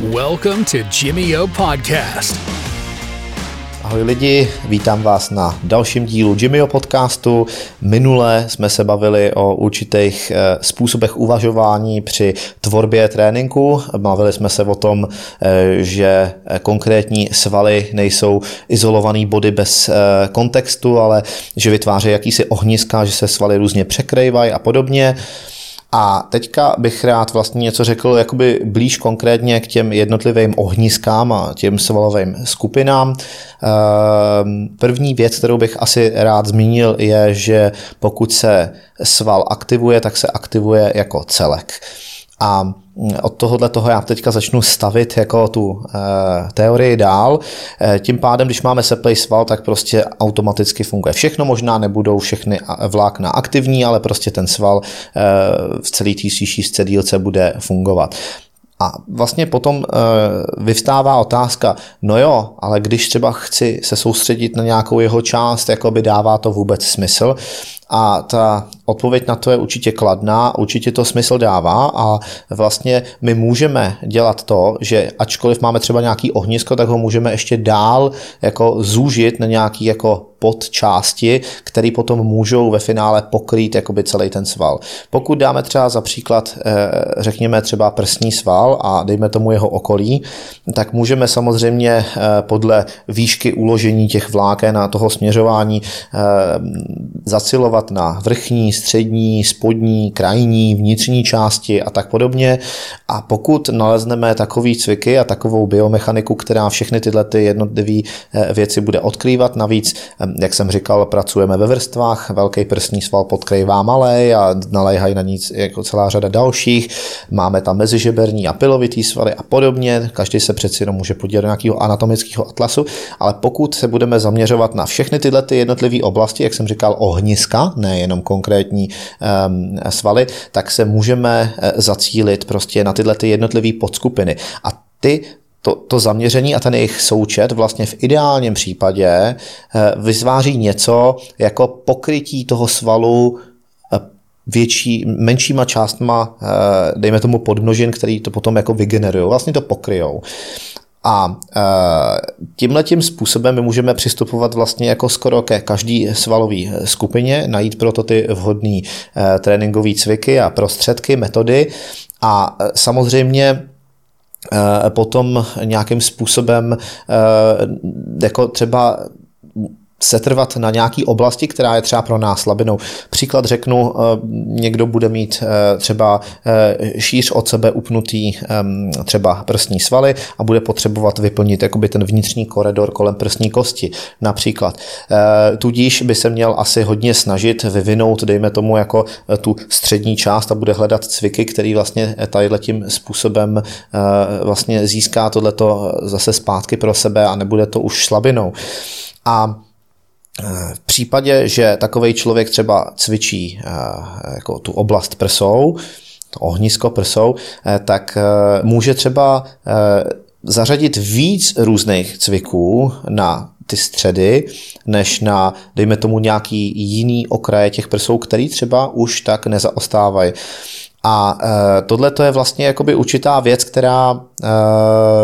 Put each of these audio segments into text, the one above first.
Welcome to Jimmy O Podcast. Ahoj lidi, vítám vás na dalším dílu Jimmyho podcastu. Minule jsme se bavili o určitých eh, způsobech uvažování při tvorbě tréninku. Bavili jsme se o tom, eh, že konkrétní svaly nejsou izolovaný body bez eh, kontextu, ale že vytváří jakýsi ohniska, že se svaly různě překrývají a podobně. A teďka bych rád vlastně něco řekl jakoby blíž konkrétně k těm jednotlivým ohniskám a těm svalovým skupinám. Ehm, první věc, kterou bych asi rád zmínil, je, že pokud se sval aktivuje, tak se aktivuje jako celek. A od tohohle toho já teďka začnu stavit jako tu e, teorii dál. E, tím pádem, když máme seplej sval, tak prostě automaticky funguje. Všechno možná nebudou všechny vlákna aktivní, ale prostě ten sval e, v celé té šířce dílce bude fungovat. A vlastně potom e, vyvstává otázka, no jo, ale když třeba chci se soustředit na nějakou jeho část, jako by dává to vůbec smysl. A ta odpověď na to je určitě kladná, určitě to smysl dává a vlastně my můžeme dělat to, že ačkoliv máme třeba nějaký ohnisko, tak ho můžeme ještě dál jako zúžit na nějaký jako podčásti, které potom můžou ve finále pokrýt jakoby celý ten sval. Pokud dáme třeba za příklad, eh, řekněme třeba prsní sval a dejme tomu jeho okolí, tak můžeme samozřejmě eh, podle výšky uložení těch vláken a toho směřování eh, zacilovat na vrchní, střední, spodní, krajní, vnitřní části a tak podobně. A pokud nalezneme takové cviky a takovou biomechaniku, která všechny tyhle ty jednotlivé věci bude odkrývat, navíc jak jsem říkal, pracujeme ve vrstvách, velký prsní sval podkrývá malý a naléhají na nic jako celá řada dalších. Máme tam mezižeberní a pilovitý svaly a podobně. Každý se přeci jenom může podívat do nějakého anatomického atlasu, ale pokud se budeme zaměřovat na všechny tyhle ty jednotlivé oblasti, jak jsem říkal, ohniska, nejenom konkrétní um, svaly, tak se můžeme eh, zacílit prostě na tyhle ty jednotlivé podskupiny. A ty to, to zaměření a ten jejich součet vlastně v ideálním případě eh, vyzváří něco jako pokrytí toho svalu eh, větší, menšíma částma, dejme tomu podmnožin, který to potom jako vygenerují, vlastně to pokryjou. A tímhle tím způsobem my můžeme přistupovat vlastně jako skoro ke každý svalový skupině, najít proto ty vhodné tréninkové cviky a prostředky, metody. A samozřejmě Eh, potom nějakým způsobem jako třeba setrvat na nějaký oblasti, která je třeba pro nás slabinou. Příklad řeknu, eh, někdo bude mít eh, třeba eh, šíř od sebe upnutý ehm, třeba prsní svaly a bude potřebovat vyplnit jakoby ten vnitřní koridor kolem prsní kosti například. Tudíž by se měl asi hodně snažit vyvinout, dejme tomu jako tu střední část a bude hledat cviky, který vlastně tadyhle tím způsobem vlastně získá tohleto zase zpátky pro sebe a nebude to už slabinou. A v případě, že takový člověk třeba cvičí eh, jako tu oblast prsou, to ohnisko prsou, eh, tak eh, může třeba zařadit víc různých cviků na ty středy, než na, dejme tomu, nějaký jiný okraje těch prsou, který třeba už tak nezaostávají. A tohle to je vlastně jakoby určitá věc, která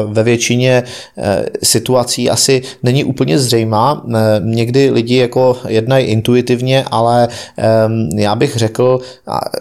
ve většině e, situací asi není úplně zřejmá. E, někdy lidi jako jednají intuitivně, ale e, já bych řekl,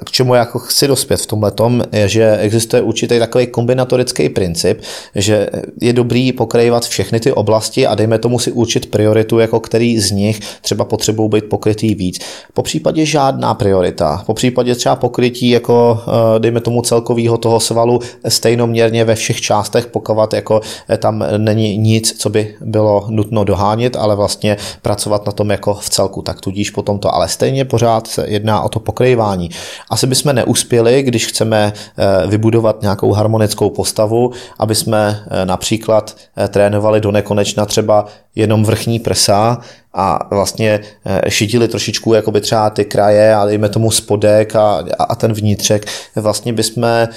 k čemu jako chci dospět v tomhle tom, je, že existuje určitý takový kombinatorický princip, že je dobrý pokrývat všechny ty oblasti a dejme tomu si určit prioritu, jako který z nich třeba potřebují být pokrytý víc. Po případě žádná priorita, po případě třeba pokrytí jako Eh, dejme tomu celkového toho svalu stejnoměrně ve všech částech, pokud jako eh, tam není nic, co by bylo nutno dohánět, ale vlastně pracovat na tom jako v celku, tak tudíž potom to, ale stejně pořád se jedná o to pokrývání. Asi bychom neuspěli, když chceme eh, vybudovat nějakou harmonickou postavu, aby jsme například trénovali do nekonečna třeba jenom vrchní prsa, a vlastně eh, šidili trošičku jakoby třeba ty kraje a dejme tomu spodek a, a ten vnitřek, vlastně bychom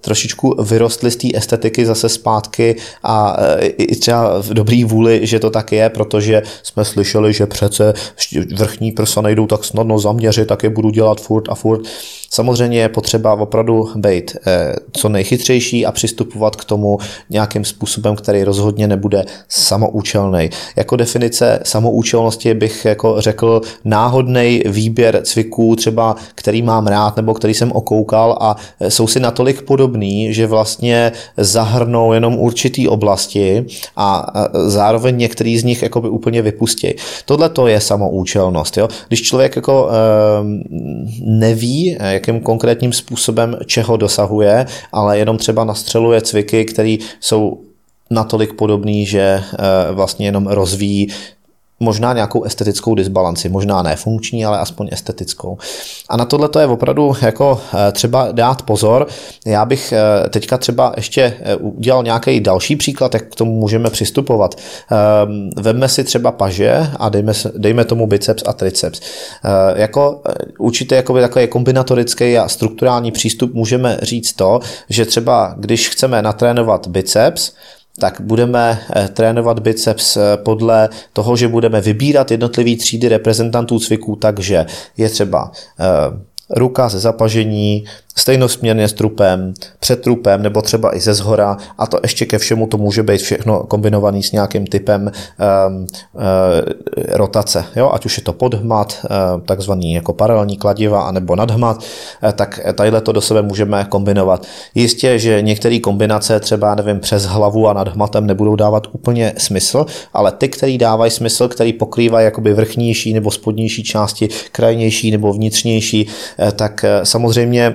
trošičku vyrostli z té estetiky zase zpátky a eh, i třeba v dobrý vůli, že to tak je, protože jsme slyšeli, že přece vrchní prsa nejdou tak snadno zaměřit, tak je budu dělat furt a furt. Samozřejmě je potřeba opravdu být eh, co nejchytřejší a přistupovat k tomu nějakým způsobem, který rozhodně nebude samoučelný. Jako definice samoučelnosti bych jako řekl náhodný výběr cviků, třeba který mám rád nebo který jsem okoukal a eh, jsou si natolik podobný, že vlastně zahrnou jenom určitý oblasti a zároveň některý z nich jakoby úplně vypustí. Tohle to je samoučelnost. Jo? Když člověk jako e, neví, jak jakým konkrétním způsobem čeho dosahuje, ale jenom třeba nastřeluje cviky, které jsou natolik podobný, že eh, vlastně jenom rozvíjí možná nějakou estetickou disbalanci, možná ne funkční, ale aspoň estetickou. A na tohle to je opravdu jako eh, třeba dát pozor. Já bych eh, teďka třeba ještě eh, udělal nějaký další příklad, jak k tomu můžeme přistupovat. Ehm, vemme si třeba paže a dejme, dejme tomu biceps a triceps. Jako určitě jako takový kombinatorický a strukturální přístup můžeme říct to, že třeba když chceme natrénovat biceps, tak budeme eh, trénovat biceps eh, podle toho, že budeme vybírat jednotlivý třídy reprezentantů cviků, takže je třeba eh, ruka ze zapažení, stejnosměrně s trupem, před trupem nebo třeba i ze zhora a to ještě ke všemu to může být všechno kombinovaný s nějakým typem um, uh, rotace, jo? ať už je to podhmat, uh, takzvaný jako paralelní kladiva, anebo nadhmat, uh, tak tadyhle to do sebe můžeme kombinovat. Jistě, že některé kombinace třeba, nevím, přes hlavu a nad hmatem nebudou dávat úplně smysl, ale ty, který dávají smysl, který pokrývají jakoby vrchnější nebo spodnější části, krajnější nebo vnitřnější, tak samozřejmě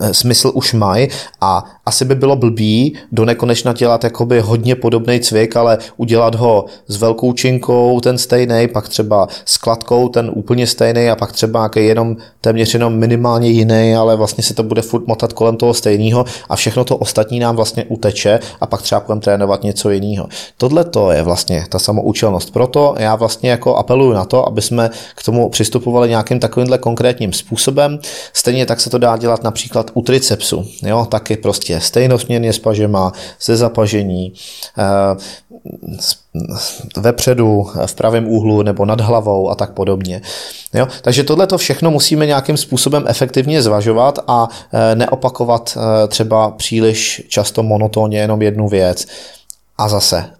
Eh, smysl už mají a asi by bylo blbý do nekonečna dělat jakoby hodně podobný cvik, ale udělat ho s velkou činkou ten stejný, pak třeba s kladkou ten úplně stejný a pak třeba nějaký jenom téměř jenom minimálně jiný, ale vlastně se to bude furt motat kolem toho stejného a všechno to ostatní nám vlastně uteče a pak třeba budeme trénovat něco jiného. Tohle to je vlastně ta samoučelnost. Proto já vlastně jako apeluju na to, aby jsme k tomu přistupovali nějakým takovýmhle konkrétním způsobem. Stejně tak se to dá dělat například u tricepsu, jo, taky prostě stejnosměrně s pažema, ze zapažení, eh, vepředu, v pravém úhlu nebo nad hlavou a tak podobně. Jo? Takže tohle to všechno musíme nějakým způsobem efektivně zvažovat a eh, neopakovat eh, třeba příliš často monotónně jenom jednu věc. A zase,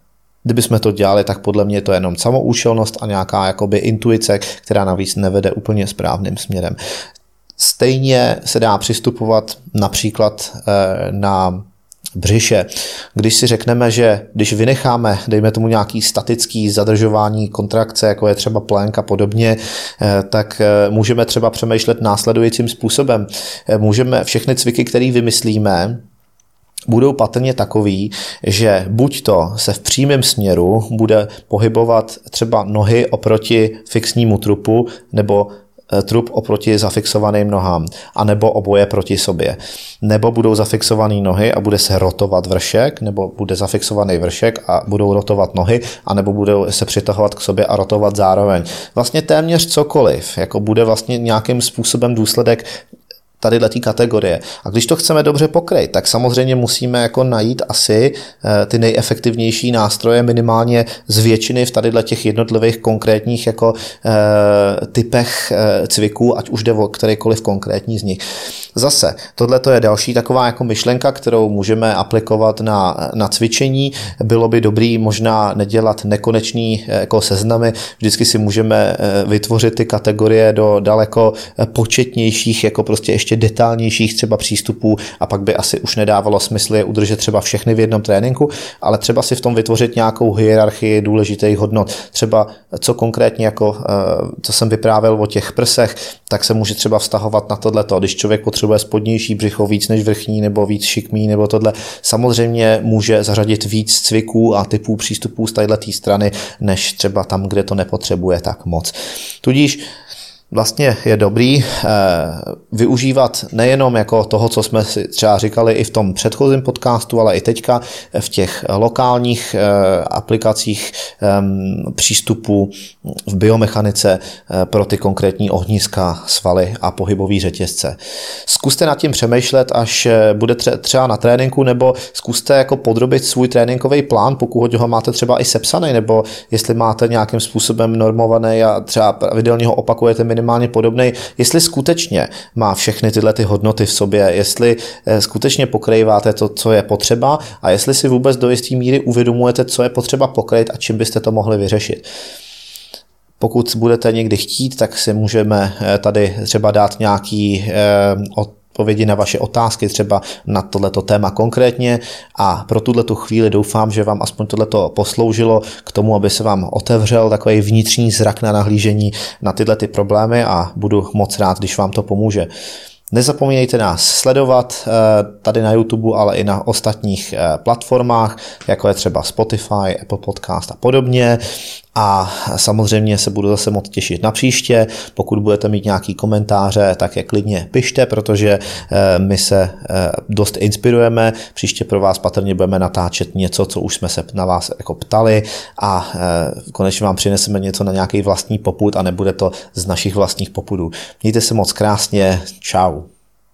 kdyby jsme to dělali, tak podle mě to je jenom samoučelnost a nějaká jakoby intuice, která navíc nevede úplně správným směrem. Stejně se dá přistupovat například eh, na břiše. Když si řekneme, že když vynecháme, dejme tomu nějaký statický zadržování kontrakce, jako je třeba plenk a podobně, eh, tak eh, můžeme třeba přemýšlet následujícím způsobem. Můžeme všechny cviky, které vymyslíme, budou patrně takový, že buď to se v přímém směru bude pohybovat třeba nohy oproti fixnímu trupu, nebo trup oproti zafixovaným nohám, anebo oboje proti sobě. Nebo budou zafixované nohy a bude se rotovat vršek, nebo bude zafixovaný vršek a budou rotovat nohy, anebo budou se přitahovat k sobě a rotovat zároveň. Vlastně téměř cokoliv, jako bude vlastně nějakým způsobem důsledek tady tý kategorie. A když to chceme dobře pokryt, tak samozřejmě musíme jako najít asi eh, ty nejefektivnější nástroje minimálně z většiny v tady těch jednotlivých konkrétních jako eh, typech eh, cviků, ať už jde o kterýkoliv konkrétní z nich. Zase, tohle je další taková jako myšlenka, kterou můžeme aplikovat na, na cvičení. Bylo by dobrý možná nedělat nekonečný jako seznamy, vždycky si můžeme vytvořit ty kategorie do daleko početnějších, jako prostě ještě ještě detailnějších třeba přístupů a pak by asi už nedávalo smysl je udržet třeba všechny v jednom tréninku, ale třeba si v tom vytvořit nějakou hierarchii důležitých hodnot. Třeba co konkrétně jako, eh, co jsem vyprávěl o těch prsech, tak se může třeba vztahovat na tohleto. Když člověk potřebuje spodnější břicho víc než vrchní nebo víc šikmý nebo tohle, samozřejmě může zařadit víc cviků a typů přístupů z této strany, než třeba tam, kde to nepotřebuje tak moc. Tudíž vlastně je dobrý eh, využívat nejenom jako toho, co jsme si třeba říkali i v tom předchozím podcastu, ale i teďka v těch lokálních eh, aplikacích ehm, přístupu v biomechanice eh, pro ty konkrétní ohniska, svaly a pohybové řetězce. Zkuste nad tím přemýšlet, až bude třeba na tréninku, nebo zkuste jako podrobit svůj tréninkový plán, pokud ho máte třeba i sepsaný, nebo jestli máte nějakým způsobem normovaný a třeba pravidelně ho opakujete minimálně podobný, jestli skutečně má všechny tyhle ty hodnoty v sobě, jestli eh, skutečně pokrýváte to, co je potřeba a jestli si vůbec do jisté míry uvědomujete, co je potřeba pokryt a čím byste to mohli vyřešit. Pokud budete někdy chtít, tak si můžeme eh, tady třeba dát nějaký eh, odpovědi na vaše otázky, třeba na tohleto téma konkrétně a pro tuto chvíli doufám, že vám aspoň tohleto posloužilo k tomu, aby se vám otevřel takový vnitřní zrak na nahlížení na tyhle ty problémy a budu moc rád, když vám to pomůže. Nezapomínejte nás sledovat eh, tady na YouTube, ale i na ostatních eh, platformách, jako je třeba Spotify, Apple Podcast a podobně. A samozřejmě se budu zase moc těšit na příště. Pokud budete mít nějaký komentáře, tak je klidně pište, protože eh, my se dost inspirujeme. Příště pro vás patrně budeme natáčet něco, co už jsme se na vás jako ptali a konečně vám přineseme něco na nějaký vlastní poput a nebude to z našich vlastních popudů. Mějte se moc krásně. Čau.